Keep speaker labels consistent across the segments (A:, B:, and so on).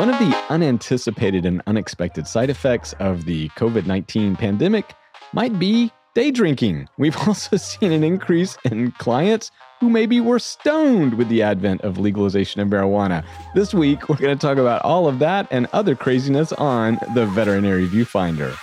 A: One of the unanticipated and unexpected side effects of the COVID 19 pandemic might be day drinking. We've also seen an increase in clients who maybe were stoned with the advent of legalization of marijuana. This week, we're going to talk about all of that and other craziness on the Veterinary Viewfinder.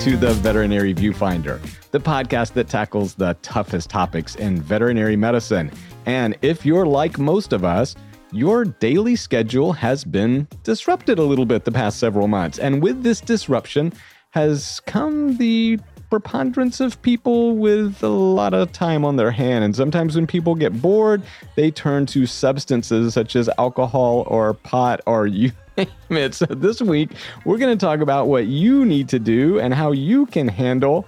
A: To the Veterinary Viewfinder, the podcast that tackles the toughest topics in veterinary medicine. And if you're like most of us, your daily schedule has been disrupted a little bit the past several months. And with this disruption has come the preponderance of people with a lot of time on their hand. And sometimes when people get bored, they turn to substances such as alcohol or pot or you it. So this week, we're going to talk about what you need to do and how you can handle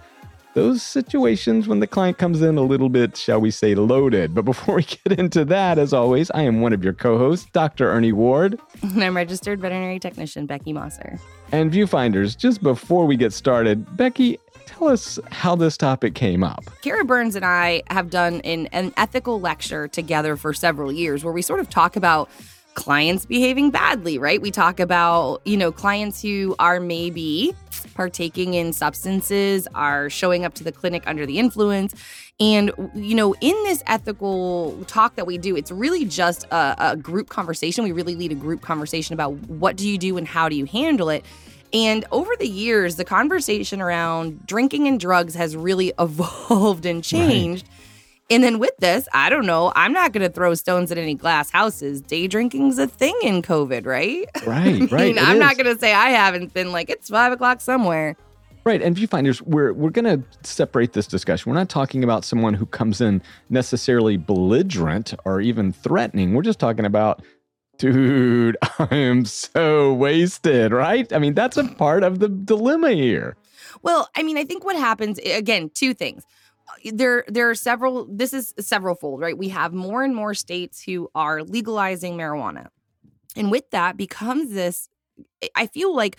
A: those situations when the client comes in a little bit, shall we say, loaded. But before we get into that, as always, I am one of your co hosts, Dr. Ernie Ward.
B: And I'm registered veterinary technician Becky Mosser.
A: And viewfinders, just before we get started, Becky, tell us how this topic came up.
B: Kara Burns and I have done an, an ethical lecture together for several years where we sort of talk about clients behaving badly, right? We talk about, you know, clients who are maybe partaking in substances, are showing up to the clinic under the influence. And, you know, in this ethical talk that we do, it's really just a, a group conversation. We really lead a group conversation about what do you do and how do you handle it. And over the years, the conversation around drinking and drugs has really evolved and changed. Right. And then with this, I don't know. I'm not going to throw stones at any glass houses. Day drinking's a thing in COVID, right?
A: Right, right. I
B: mean, I'm is. not going to say I haven't been like it's five o'clock somewhere.
A: Right, and viewfinders, we're we're going to separate this discussion. We're not talking about someone who comes in necessarily belligerent or even threatening. We're just talking about, dude, I am so wasted. Right? I mean, that's a part of the dilemma here.
B: Well, I mean, I think what happens again, two things there there are several this is several fold right? We have more and more states who are legalizing marijuana. And with that becomes this i feel like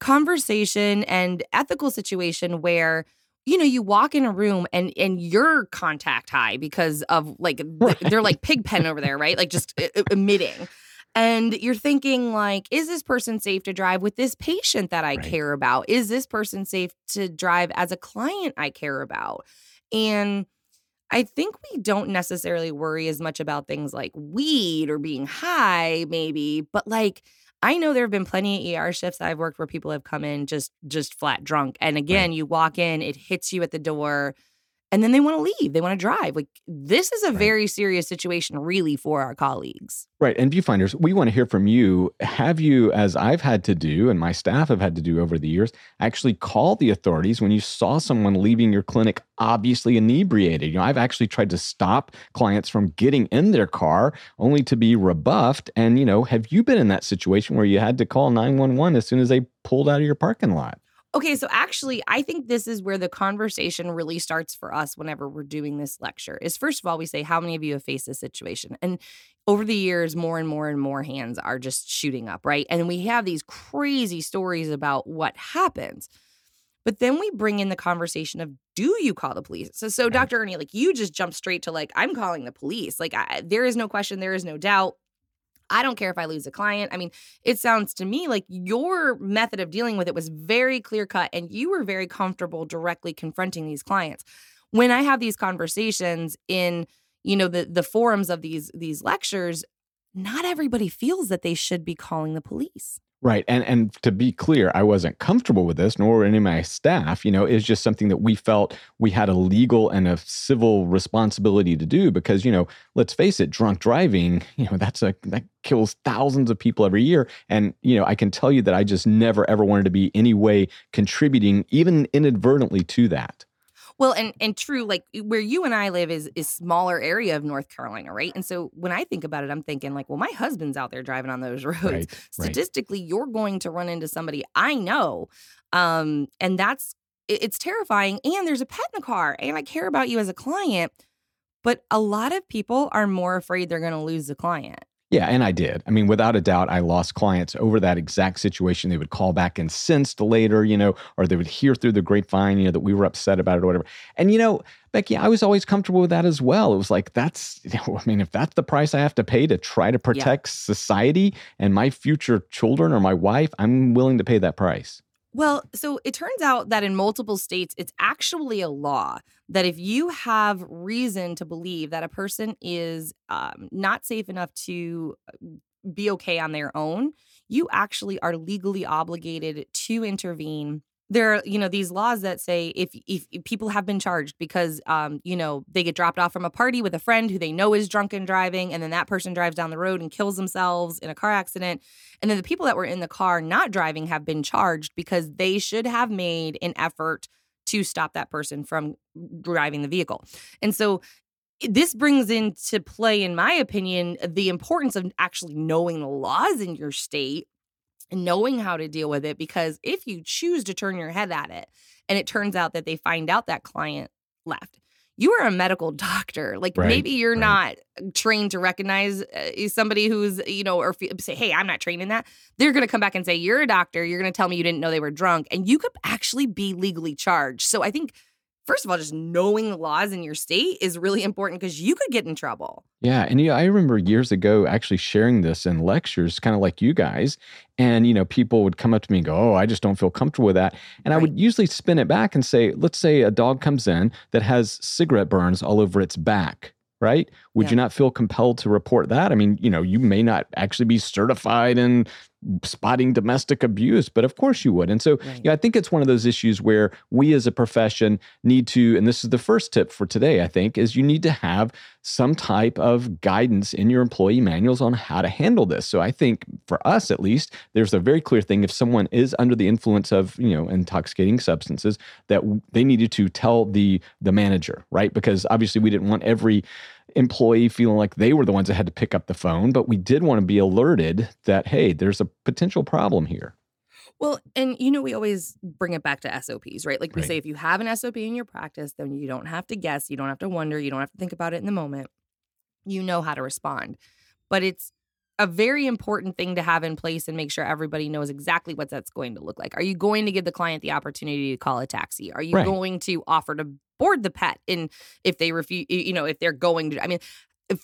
B: conversation and ethical situation where you know you walk in a room and and you're contact high because of like right. they're like pig pen over there right? Like just emitting. And you're thinking like is this person safe to drive with this patient that i right. care about? Is this person safe to drive as a client i care about and I think we don't necessarily worry as much about things like weed or being high, maybe, but like I know there have been plenty of ER shifts I've worked where people have come in just just flat drunk. And again, right. you walk in, it hits you at the door and then they want to leave. They want to drive. Like this is a right. very serious situation, really, for our colleagues.
A: Right. And viewfinders, we want to hear from you. Have you, as I've had to do and my staff have had to do over the years, actually call the authorities when you saw someone leaving your clinic obviously inebriated? You know, I've actually tried to stop clients from getting in their car only to be rebuffed. And, you know, have you been in that situation where you had to call 911 as soon as they pulled out of your parking lot?
B: Okay, so actually, I think this is where the conversation really starts for us whenever we're doing this lecture. Is first of all, we say, How many of you have faced this situation? And over the years, more and more and more hands are just shooting up, right? And we have these crazy stories about what happens. But then we bring in the conversation of do you call the police? So, so Dr. Ernie, like you just jump straight to like, I'm calling the police. Like, I, there is no question, there is no doubt. I don't care if I lose a client. I mean, it sounds to me like your method of dealing with it was very clear cut and you were very comfortable directly confronting these clients. When I have these conversations in, you know, the the forums of these these lectures, not everybody feels that they should be calling the police.
A: Right. And and to be clear, I wasn't comfortable with this, nor were any of my staff. You know, it's just something that we felt we had a legal and a civil responsibility to do because, you know, let's face it, drunk driving, you know, that's a that kills thousands of people every year. And, you know, I can tell you that I just never ever wanted to be any way contributing, even inadvertently, to that.
B: Well, and and true, like where you and I live is is smaller area of North Carolina, right? And so when I think about it, I'm thinking like, well, my husband's out there driving on those roads. Right, Statistically, right. you're going to run into somebody I know, um, and that's it's terrifying. And there's a pet in the car, and I care about you as a client. But a lot of people are more afraid they're going to lose the client.
A: Yeah, and I did. I mean, without a doubt, I lost clients over that exact situation. They would call back and incensed later, you know, or they would hear through the grapevine, you know, that we were upset about it or whatever. And, you know, Becky, I was always comfortable with that as well. It was like, that's, you know, I mean, if that's the price I have to pay to try to protect yeah. society and my future children or my wife, I'm willing to pay that price.
B: Well, so it turns out that in multiple states, it's actually a law that if you have reason to believe that a person is um, not safe enough to uh, be okay on their own, you actually are legally obligated to intervene there are you know these laws that say if, if, people have been charged because um you know they get dropped off from a party with a friend who they know is drunk and driving and then that person drives down the road and kills themselves in a car accident and then the people that were in the car not driving have been charged because they should have made an effort to stop that person from driving the vehicle. And so this brings into play in my opinion the importance of actually knowing the laws in your state knowing how to deal with it because if you choose to turn your head at it and it turns out that they find out that client left you are a medical doctor. Like right, maybe you're right. not trained to recognize uh, somebody who's you know or say hey i'm not trained in that. They're going to come back and say you're a doctor. You're going to tell me you didn't know they were drunk. And you could actually be legally charged. So i think first of all, just knowing the laws in your state is really important because you could get in trouble.
A: Yeah. And yeah, I remember years ago actually sharing this in lectures, kind of like you guys. And, you know, people would come up to me and go, Oh, I just don't feel comfortable with that. And right. I would usually spin it back and say, let's say a dog comes in that has cigarette burns all over its back right? Would yeah. you not feel compelled to report that? I mean, you know, you may not actually be certified in spotting domestic abuse, but of course you would. And so, right. yeah, I think it's one of those issues where we as a profession need to, and this is the first tip for today, I think, is you need to have some type of guidance in your employee manuals on how to handle this. So I think for us at least, there's a very clear thing if someone is under the influence of, you know, intoxicating substances that they needed to tell the the manager, right? Because obviously we didn't want every employee feeling like they were the ones that had to pick up the phone, but we did want to be alerted that, hey, there's a potential problem here.
B: Well, and you know, we always bring it back to SOPs, right? Like we right. say, if you have an SOP in your practice, then you don't have to guess, you don't have to wonder, you don't have to think about it in the moment. You know how to respond. But it's a very important thing to have in place and make sure everybody knows exactly what that's going to look like. Are you going to give the client the opportunity to call a taxi? Are you right. going to offer to board the pet and if they refuse you know if they're going to i mean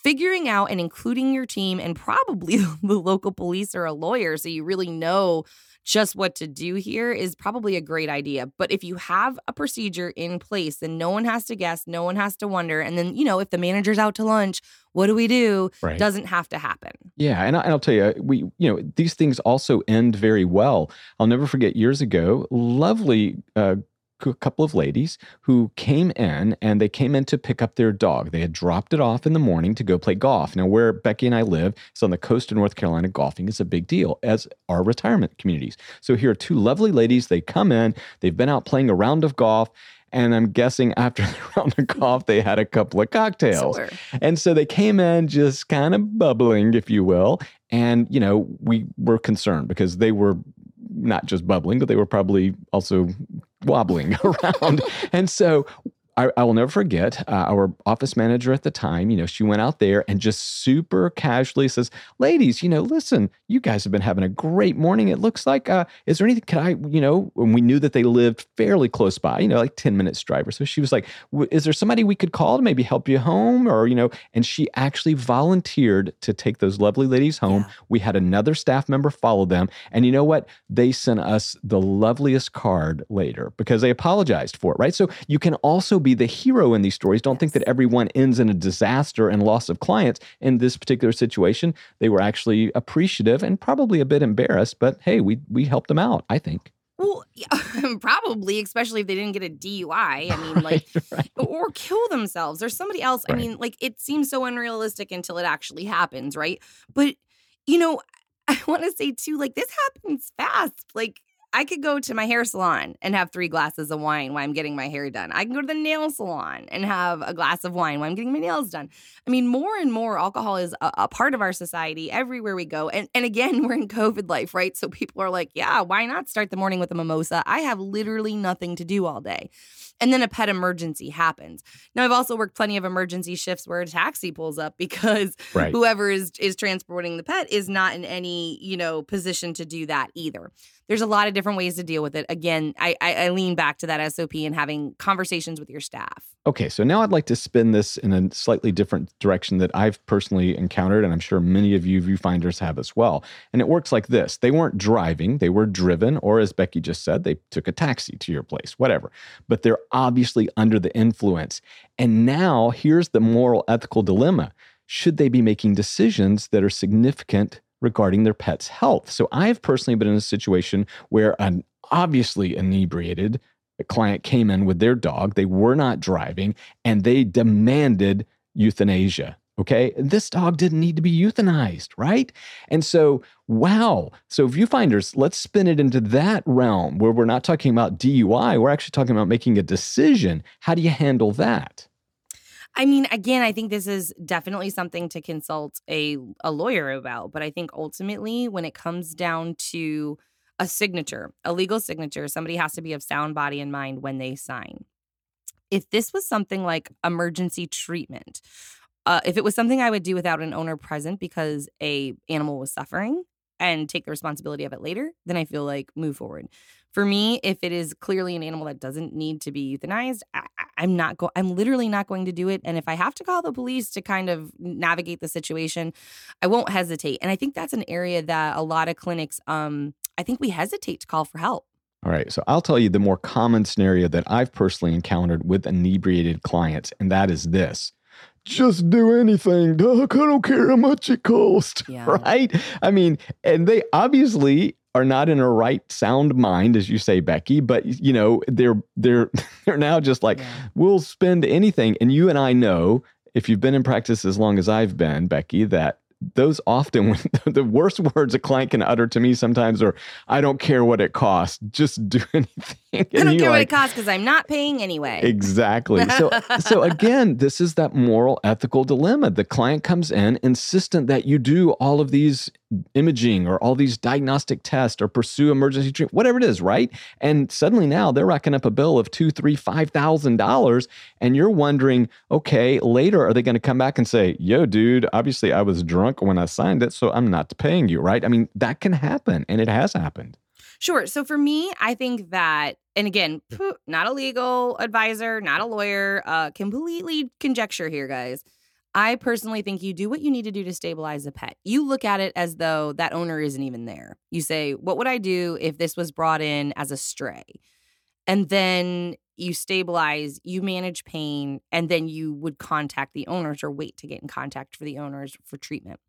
B: figuring out and including your team and probably the local police or a lawyer so you really know just what to do here is probably a great idea. But if you have a procedure in place, then no one has to guess, no one has to wonder. And then, you know, if the manager's out to lunch, what do we do? Right. Doesn't have to happen.
A: Yeah. And, I, will tell you, we, you know, these things also end very well. I'll never forget years ago, lovely uh, a couple of ladies who came in and they came in to pick up their dog. They had dropped it off in the morning to go play golf. Now, where Becky and I live is on the coast of North Carolina. Golfing is a big deal, as are retirement communities. So here are two lovely ladies. They come in, they've been out playing a round of golf. And I'm guessing after the round of golf, they had a couple of cocktails. Sure. And so they came in just kind of bubbling, if you will. And, you know, we were concerned because they were not just bubbling, but they were probably also wobbling around. and so I, I will never forget uh, our office manager at the time. You know, she went out there and just super casually says, "Ladies, you know, listen, you guys have been having a great morning. It looks like, uh, is there anything? Can I, you know?" And we knew that they lived fairly close by, you know, like ten minutes drive or so. She was like, "Is there somebody we could call to maybe help you home?" Or you know, and she actually volunteered to take those lovely ladies home. Yeah. We had another staff member follow them, and you know what? They sent us the loveliest card later because they apologized for it. Right. So you can also be the hero in these stories. Don't yes. think that everyone ends in a disaster and loss of clients. In this particular situation, they were actually appreciative and probably a bit embarrassed, but hey, we we helped them out, I think.
B: Well, yeah, probably, especially if they didn't get a DUI. I mean, like, right. or kill themselves or somebody else. Right. I mean, like, it seems so unrealistic until it actually happens, right? But, you know, I want to say too, like, this happens fast. Like, I could go to my hair salon and have three glasses of wine while I'm getting my hair done. I can go to the nail salon and have a glass of wine while I'm getting my nails done. I mean, more and more alcohol is a, a, part of our society everywhere we go. And, and again, we're in COVID life, right? So people are like, yeah, why not start the morning with a mimosa? I have literally nothing to do all day. And then a pet emergency happens. Now I've also worked plenty of emergency shifts where a taxi pulls up because right. whoever is is transporting the pet is not in any, you know, position to do that either. There's a lot of different ways to deal with it. Again, I, I, I lean back to that SOP and having conversations with your staff.
A: Okay, so now I'd like to spin this in a slightly different direction that I've personally encountered, and I'm sure many of you viewfinders have as well. And it works like this they weren't driving, they were driven, or as Becky just said, they took a taxi to your place, whatever. But they're obviously under the influence. And now here's the moral ethical dilemma should they be making decisions that are significant regarding their pet's health? So I've personally been in a situation where an obviously inebriated client came in with their dog, they were not driving, and they demanded euthanasia. Okay. This dog didn't need to be euthanized, right? And so, wow. So, viewfinders, let's spin it into that realm where we're not talking about DUI. We're actually talking about making a decision. How do you handle that?
B: I mean, again, I think this is definitely something to consult a, a lawyer about. But I think ultimately, when it comes down to a signature, a legal signature, somebody has to be of sound body and mind when they sign. If this was something like emergency treatment, uh, if it was something I would do without an owner present because a animal was suffering and take the responsibility of it later, then I feel like move forward. For me, if it is clearly an animal that doesn't need to be euthanized, I, am not go. I'm literally not going to do it. And if I have to call the police to kind of navigate the situation, I won't hesitate. And I think that's an area that a lot of clinics, um, I think we hesitate to call for help.
A: All right. So I'll tell you the more common scenario that I've personally encountered with inebriated clients, and that is this just do anything, Doc. I don't care how much it costs. Yeah. Right? I mean, and they obviously are not in a right sound mind, as you say, Becky, but you know, they're they're they're now just like, yeah. we'll spend anything. And you and I know, if you've been in practice as long as I've been, Becky, that those often the worst words a client can utter to me sometimes are i don't care what it costs just do anything
B: i don't care like, what it costs because i'm not paying anyway
A: exactly so so again this is that moral ethical dilemma the client comes in insistent that you do all of these imaging or all these diagnostic tests or pursue emergency treatment, whatever it is, right? And suddenly now they're racking up a bill of two, three, five thousand dollars, and you're wondering, okay, later are they going to come back and say, "Yo, dude, obviously I was drunk when I signed it, so I'm not paying you," right? I mean, that can happen, and it has happened.
B: Sure. So for me, I think that, and again, not a legal advisor, not a lawyer, uh, completely conjecture here, guys. I personally think you do what you need to do to stabilize a pet. You look at it as though that owner isn't even there. You say, What would I do if this was brought in as a stray? And then you stabilize, you manage pain, and then you would contact the owners or wait to get in contact for the owners for treatment.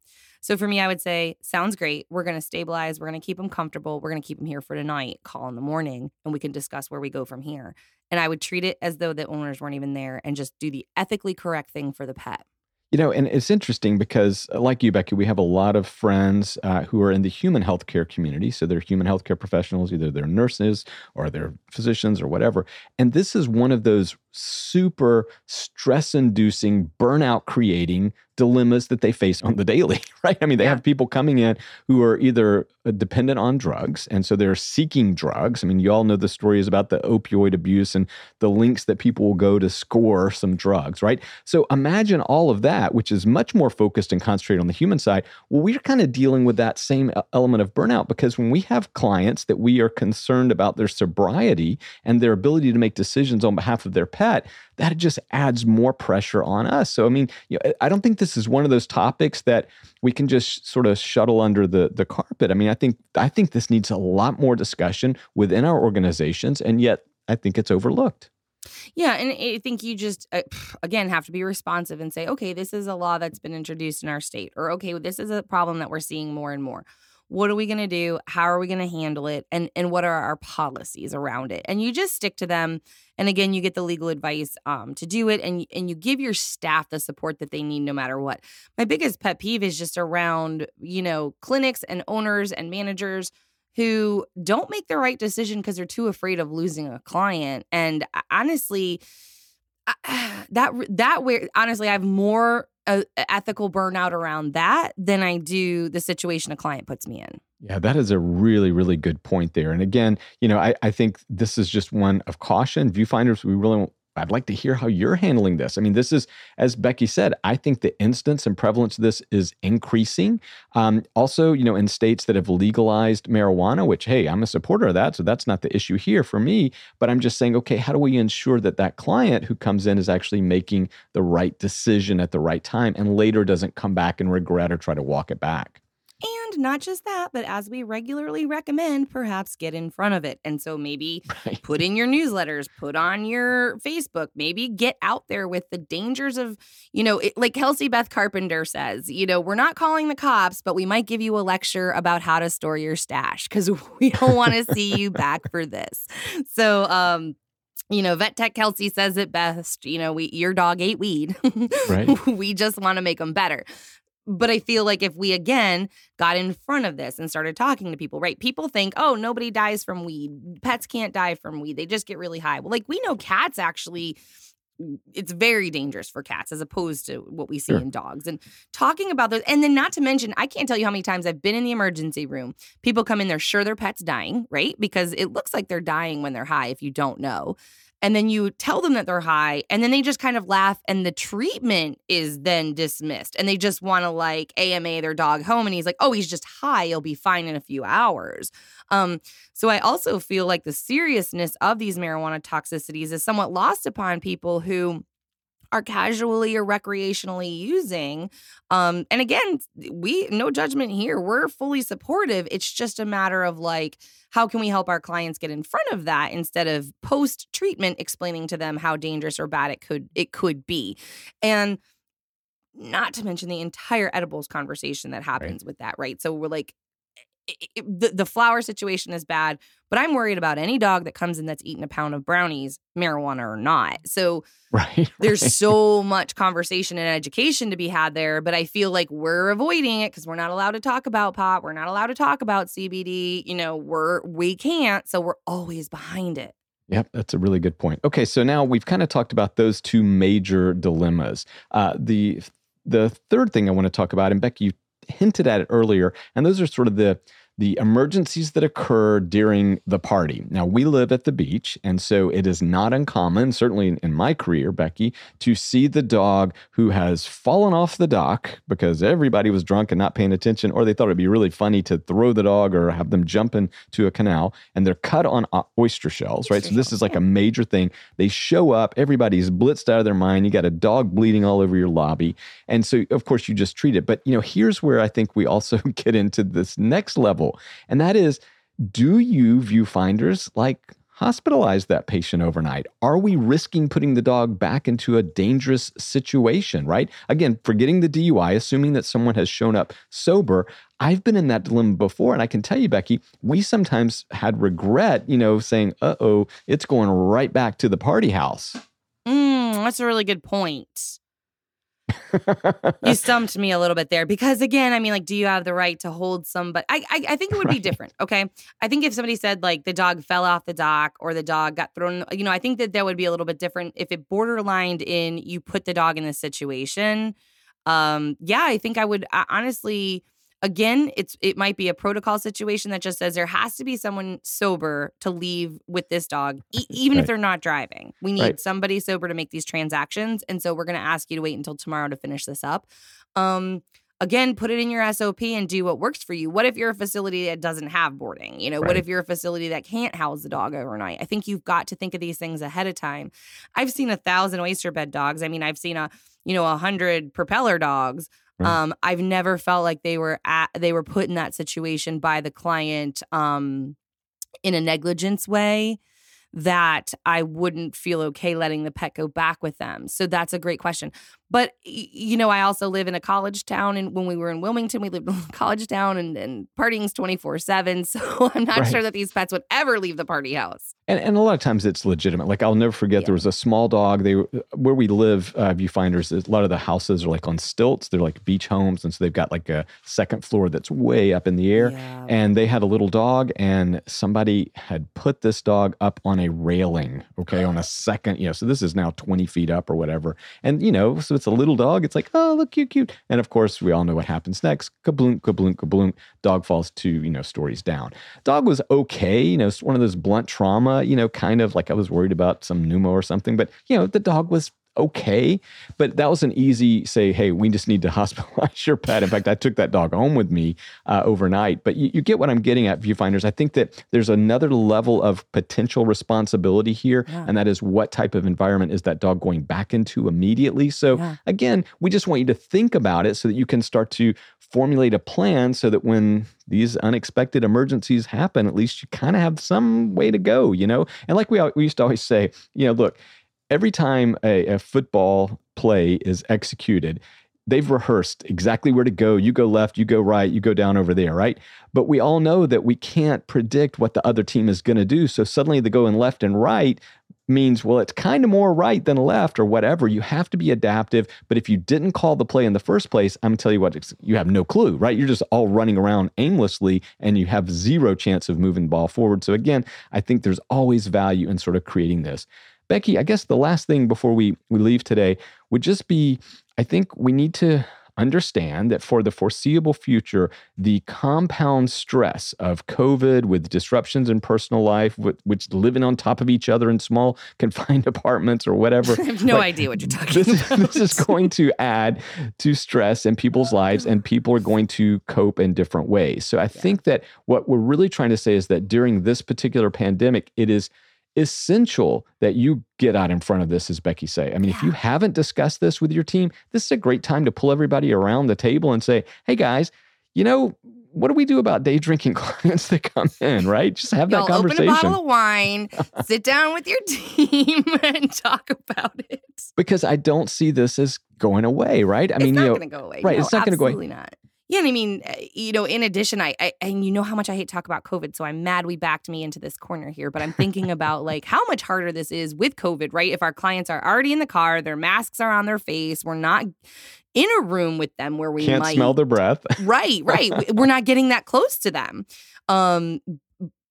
B: So for me, I would say, sounds great. We're going to stabilize. We're going to keep them comfortable. We're going to keep them here for tonight. Call in the morning and we can discuss where we go from here. And I would treat it as though the owners weren't even there and just do the ethically correct thing for the pet.
A: You know, and it's interesting because, uh, like you, Becky, we have a lot of friends uh, who are in the human healthcare community. So they're human healthcare professionals, either they're nurses or they're physicians or whatever. And this is one of those super stress inducing, burnout creating dilemmas that they face on the daily, right? I mean, they yeah. have people coming in who are either uh, dependent on drugs, and so they're seeking drugs. I mean, you all know the stories about the opioid abuse and the links that people will go to score some drugs, right? So imagine all of that, which is much more focused and concentrated on the human side. Well, we're kind of dealing with that same element of burnout because when we have clients that we are concerned about their sobriety and their ability to make decisions on behalf of their that just adds more pressure on us. So, I mean, you know, I don't think this is one of those topics that we can just sort of shuttle under the the carpet. I mean, I think I think this needs a lot more discussion within our organizations, and yet I think it's overlooked.
B: Yeah, and I think you just uh, again have to be responsive and say, okay, this is a law that's been introduced in our state, or okay, this is a problem that we're seeing more and more what are we going to do? How are we going to handle it? And and what are our policies around it? And you just stick to them and again you get the legal advice um, to do it and and you give your staff the support that they need no matter what. My biggest pet peeve is just around you know clinics and owners and managers who don't make the right decision because they're too afraid of losing a client. And honestly that that where honestly I have more a, ethical burnout around that than I do the situation a client puts me in.
A: Yeah, that is a really, really good point there. And again, you know, I, I think this is just one of caution. Viewfinders, we really I'd like to hear how you're handling this. I mean, this is, as Becky said, I think the instance and prevalence of this is increasing. Um, also, you know, in states that have legalized marijuana, which, hey, I'm a supporter of that. So that's not the issue here for me. But I'm just saying, okay, how do we ensure that that client who comes in is actually making the right decision at the right time and later doesn't come back and regret or try to walk it back?
B: And not just that, but as we regularly recommend, perhaps get in front of it. And so maybe right. put in your newsletters, put on your Facebook, maybe get out there with the dangers of, you know, it, like Kelsey Beth Carpenter says, you know, we're not calling the cops, but we might give you a lecture about how to store your stash because we don't want to see you back for this. So, um, you know, Vet Tech Kelsey says it best. You know, we your dog ate weed. right. we just want to make them better. But I feel like if we again got in front of this and started talking to people, right? People think, oh, nobody dies from weed. Pets can't die from weed. They just get really high. Well, like we know cats actually mm, it's very dangerous for cats as opposed to what we see sure. in dogs. And talking about those, and then not to mention, I can't tell you how many times I've been in the emergency room. People come in, they're sure their pet's dying, right? Because it looks like they're dying when they're high if you don't know and then you tell them that they're high and then they just kind of laugh and the treatment is then dismissed and they just want to like ama their dog home and he's like oh he's just high he'll be fine in a few hours. Um, so i also feel like the seriousness of these marijuana toxicities is somewhat lost upon people who are casually or recreationally using. Um, and again, we no judgment here. We're fully supportive. It's just a matter of like, how can we help our clients get in front of that instead of post treatment explaining to them how dangerous or bad it could it could be, and not to mention the entire edibles conversation that happens right. with that, right? So we're like, it, the, the flower situation is bad, but I'm worried about any dog that comes in that's eaten a pound of brownies, marijuana or not. So right, right. there's so much conversation and education to be had there, but I feel like we're avoiding it because we're not allowed to talk about pot. We're not allowed to talk about CBD. You know, we're we can't, so we're always behind it.
A: Yep, that's a really good point. Okay, so now we've kind of talked about those two major dilemmas. Uh, the the third thing I want to talk about, and Becky, you hinted at it earlier, and those are sort of the the emergencies that occur during the party. Now, we live at the beach, and so it is not uncommon, certainly in my career, Becky, to see the dog who has fallen off the dock because everybody was drunk and not paying attention, or they thought it'd be really funny to throw the dog or have them jump into a canal, and they're cut on oyster shells, right? So, this is like a major thing. They show up, everybody's blitzed out of their mind. You got a dog bleeding all over your lobby. And so, of course, you just treat it. But, you know, here's where I think we also get into this next level and that is do you viewfinders like hospitalize that patient overnight? Are we risking putting the dog back into a dangerous situation, right? Again, forgetting the DUI, assuming that someone has shown up sober. I've been in that dilemma before, and I can tell you, Becky, we sometimes had regret, you know, saying, uh oh, it's going right back to the party house.
B: Mm, that's a really good point you stumped me a little bit there because again, I mean, like, do you have the right to hold somebody? I, I, I think it would right. be different. Okay, I think if somebody said like the dog fell off the dock or the dog got thrown, you know, I think that that would be a little bit different if it borderlined in you put the dog in the situation. Um, yeah, I think I would I, honestly again it's it might be a protocol situation that just says there has to be someone sober to leave with this dog e- even right. if they're not driving. We need right. somebody sober to make these transactions and so we're going to ask you to wait until tomorrow to finish this up. Um again put it in your sop and do what works for you. What if you're a facility that doesn't have boarding? You know right. what if you're a facility that can't house the dog overnight? I think you've got to think of these things ahead of time. I've seen a thousand oyster bed dogs. I mean i've seen a you know a hundred propeller dogs um, I've never felt like they were at they were put in that situation by the client um, in a negligence way that I wouldn't feel okay letting the pet go back with them. So that's a great question. But you know, I also live in a college town, and when we were in Wilmington, we lived in a college town, and, and partying's twenty four seven. So I'm not right. sure that these pets would ever leave the party house.
A: And, and a lot of times it's legitimate. Like I'll never forget, yeah. there was a small dog. They where we live, uh, viewfinders. A lot of the houses are like on stilts. They're like beach homes, and so they've got like a second floor that's way up in the air. Yeah. And they had a little dog, and somebody had put this dog up on a railing. Okay, on a second. You know, so this is now twenty feet up or whatever. And you know, so it's a little dog, it's like, oh, look, cute, cute. And of course, we all know what happens next. Kabloom, kabloom, kabloom. Dog falls two, you know, stories down. Dog was okay, you know, it's one of those blunt trauma, you know, kind of like I was worried about some pneumo or something, but you know, the dog was okay. But that was an easy say, hey, we just need to hospitalize your pet. In fact, I took that dog home with me uh, overnight. But you, you, get what I'm getting at, viewfinders. I think that there's another level of potential responsibility here, yeah. and that is what type of environment is that dog going back into immediately. So yeah. again, we just want you to think about it so that you can start to formulate a plan so that when these unexpected emergencies happen, at least you kind of have some way to go, you know? And like we, we used to always say, you know, look, every time a, a football play is executed, they've rehearsed exactly where to go. You go left, you go right, you go down over there, right? But we all know that we can't predict what the other team is going to do. So suddenly the going left and right means, well, it's kind of more right than left or whatever. You have to be adaptive. But if you didn't call the play in the first place, I'm going to tell you what, you have no clue, right? You're just all running around aimlessly and you have zero chance of moving the ball forward. So again, I think there's always value in sort of creating this. Becky, I guess the last thing before we, we leave today would just be I think we need to understand that for the foreseeable future, the compound stress of COVID with disruptions in personal life, which living on top of each other in small confined apartments or whatever.
B: I have no like, idea what you're talking
A: this,
B: about.
A: This is going to add to stress in people's lives, and people are going to cope in different ways. So I yeah. think that what we're really trying to say is that during this particular pandemic, it is essential that you get out in front of this, as Becky say. I mean, yeah. if you haven't discussed this with your team, this is a great time to pull everybody around the table and say, "Hey, guys, you know." What do we do about day drinking clients that come in, right? Just have that conversation.
B: Open a bottle of wine, sit down with your team, and talk about it.
A: Because I don't see this as going away, right? I
B: it's
A: mean,
B: not
A: you know,
B: going to go away.
A: Right,
B: no,
A: it's not going to go
B: away. not. Yeah, and I mean, eh, you know, in addition, I, I, and you know how much I hate to talk about COVID, so I'm mad we backed me into this corner here. But I'm thinking about like how much harder this is with COVID, right? If our clients are already in the car, their masks are on their face, we're not in a room with them where we
A: can't
B: might,
A: smell their breath.
B: right, right. we're not getting that close to them. Um,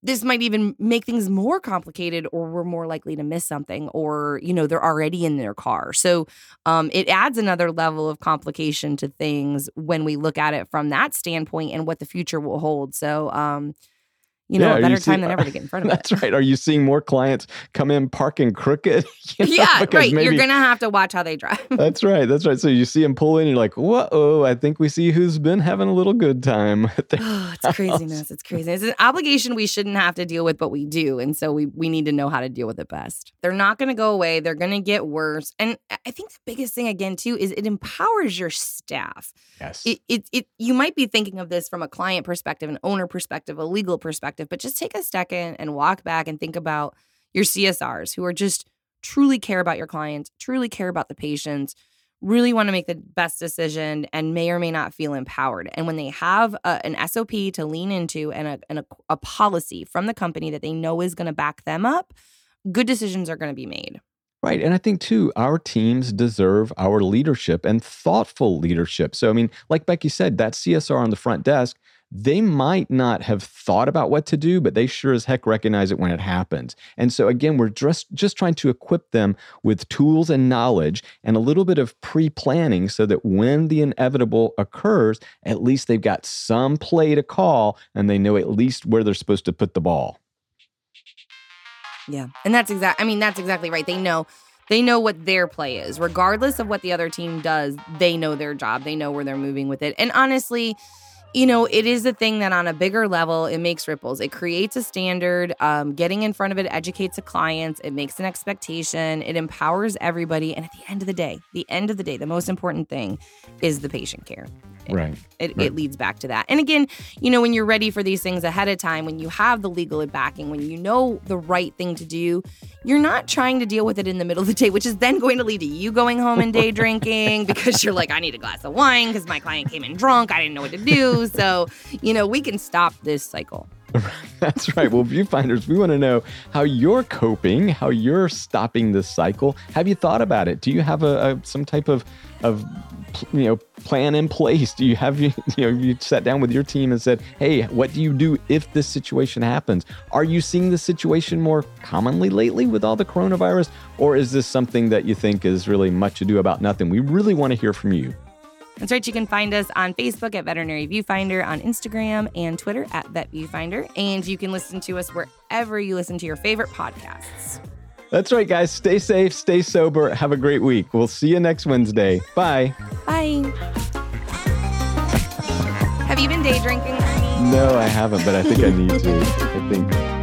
B: this might even make things more complicated or we're more likely to miss something or you know they're already in their car. So um, it adds another level of complication to things when we look at it from that standpoint and what the future will hold. So um, you know, yeah, a better time than ever to get in front of
A: that's
B: it.
A: That's right. Are you seeing more clients come in parking crooked?
B: You know, yeah, right. Maybe, you're gonna have to watch how they drive.
A: that's right. That's right. So you see them pull in, you're like, whoa! I think we see who's been having a little good time.
B: oh, it's craziness. It's crazy. It's an obligation we shouldn't have to deal with, but we do, and so we we need to know how to deal with it best. They're not gonna go away. They're gonna get worse, and I think the biggest thing again too is it empowers your staff.
A: Yes.
B: It it, it you might be thinking of this from a client perspective, an owner perspective, a legal perspective perspective, but just take a second and walk back and think about your CSRs who are just truly care about your clients, truly care about the patients, really want to make the best decision and may or may not feel empowered. And when they have a, an SOP to lean into and, a, and a, a policy from the company that they know is going to back them up, good decisions are going to be made.
A: Right. And I think, too, our teams deserve our leadership and thoughtful leadership. So, I mean, like Becky said, that CSR on the front desk they might not have thought about what to do, but they sure as heck recognize it when it happens. And so again, we're just just trying to equip them with tools and knowledge and a little bit of pre-planning so that when the inevitable occurs, at least they've got some play to call and they know at least where they're supposed to put the ball.
B: Yeah. And that's exact I mean that's exactly right. They know they know what their play is. Regardless of what the other team does, they know their job. They know where they're moving with it. And honestly, you know, it is a thing that on a bigger level, it makes ripples. It creates a standard. Um, getting in front of it educates the clients. It makes an expectation. It empowers everybody. And at the end of the day, the end of the day, the most important thing is the patient care.
A: Right.
B: It,
A: right.
B: it leads back to that. And again, you know, when you're ready for these things ahead of time, when you have the legal backing, when you know the right thing to do, you're not trying to deal with it in the middle of the day, which is then going to lead to you going home and day drinking because you're like, I need a glass of wine because my client came in drunk. I didn't know what to do. So, you know, we can stop this cycle.
A: That's right. Well, viewfinders, we want to know how you're coping, how you're stopping this cycle. Have you thought about it? Do you have a, a some type of of you know plan in place? Do you have you you know you sat down with your team and said, "Hey, what do you do if this situation happens?" Are you seeing this situation more commonly lately with all the coronavirus, or is this something that you think is really much ado about nothing? We really want to hear from you.
B: That's right. You can find us on Facebook at Veterinary Viewfinder, on Instagram and Twitter at Vet Viewfinder, and you can listen to us wherever you listen to your favorite podcasts.
A: That's right, guys. Stay safe, stay sober. Have a great week. We'll see you next Wednesday. Bye.
B: Bye. Have you been day drinking?
A: No, I haven't, but I think I need to. I think.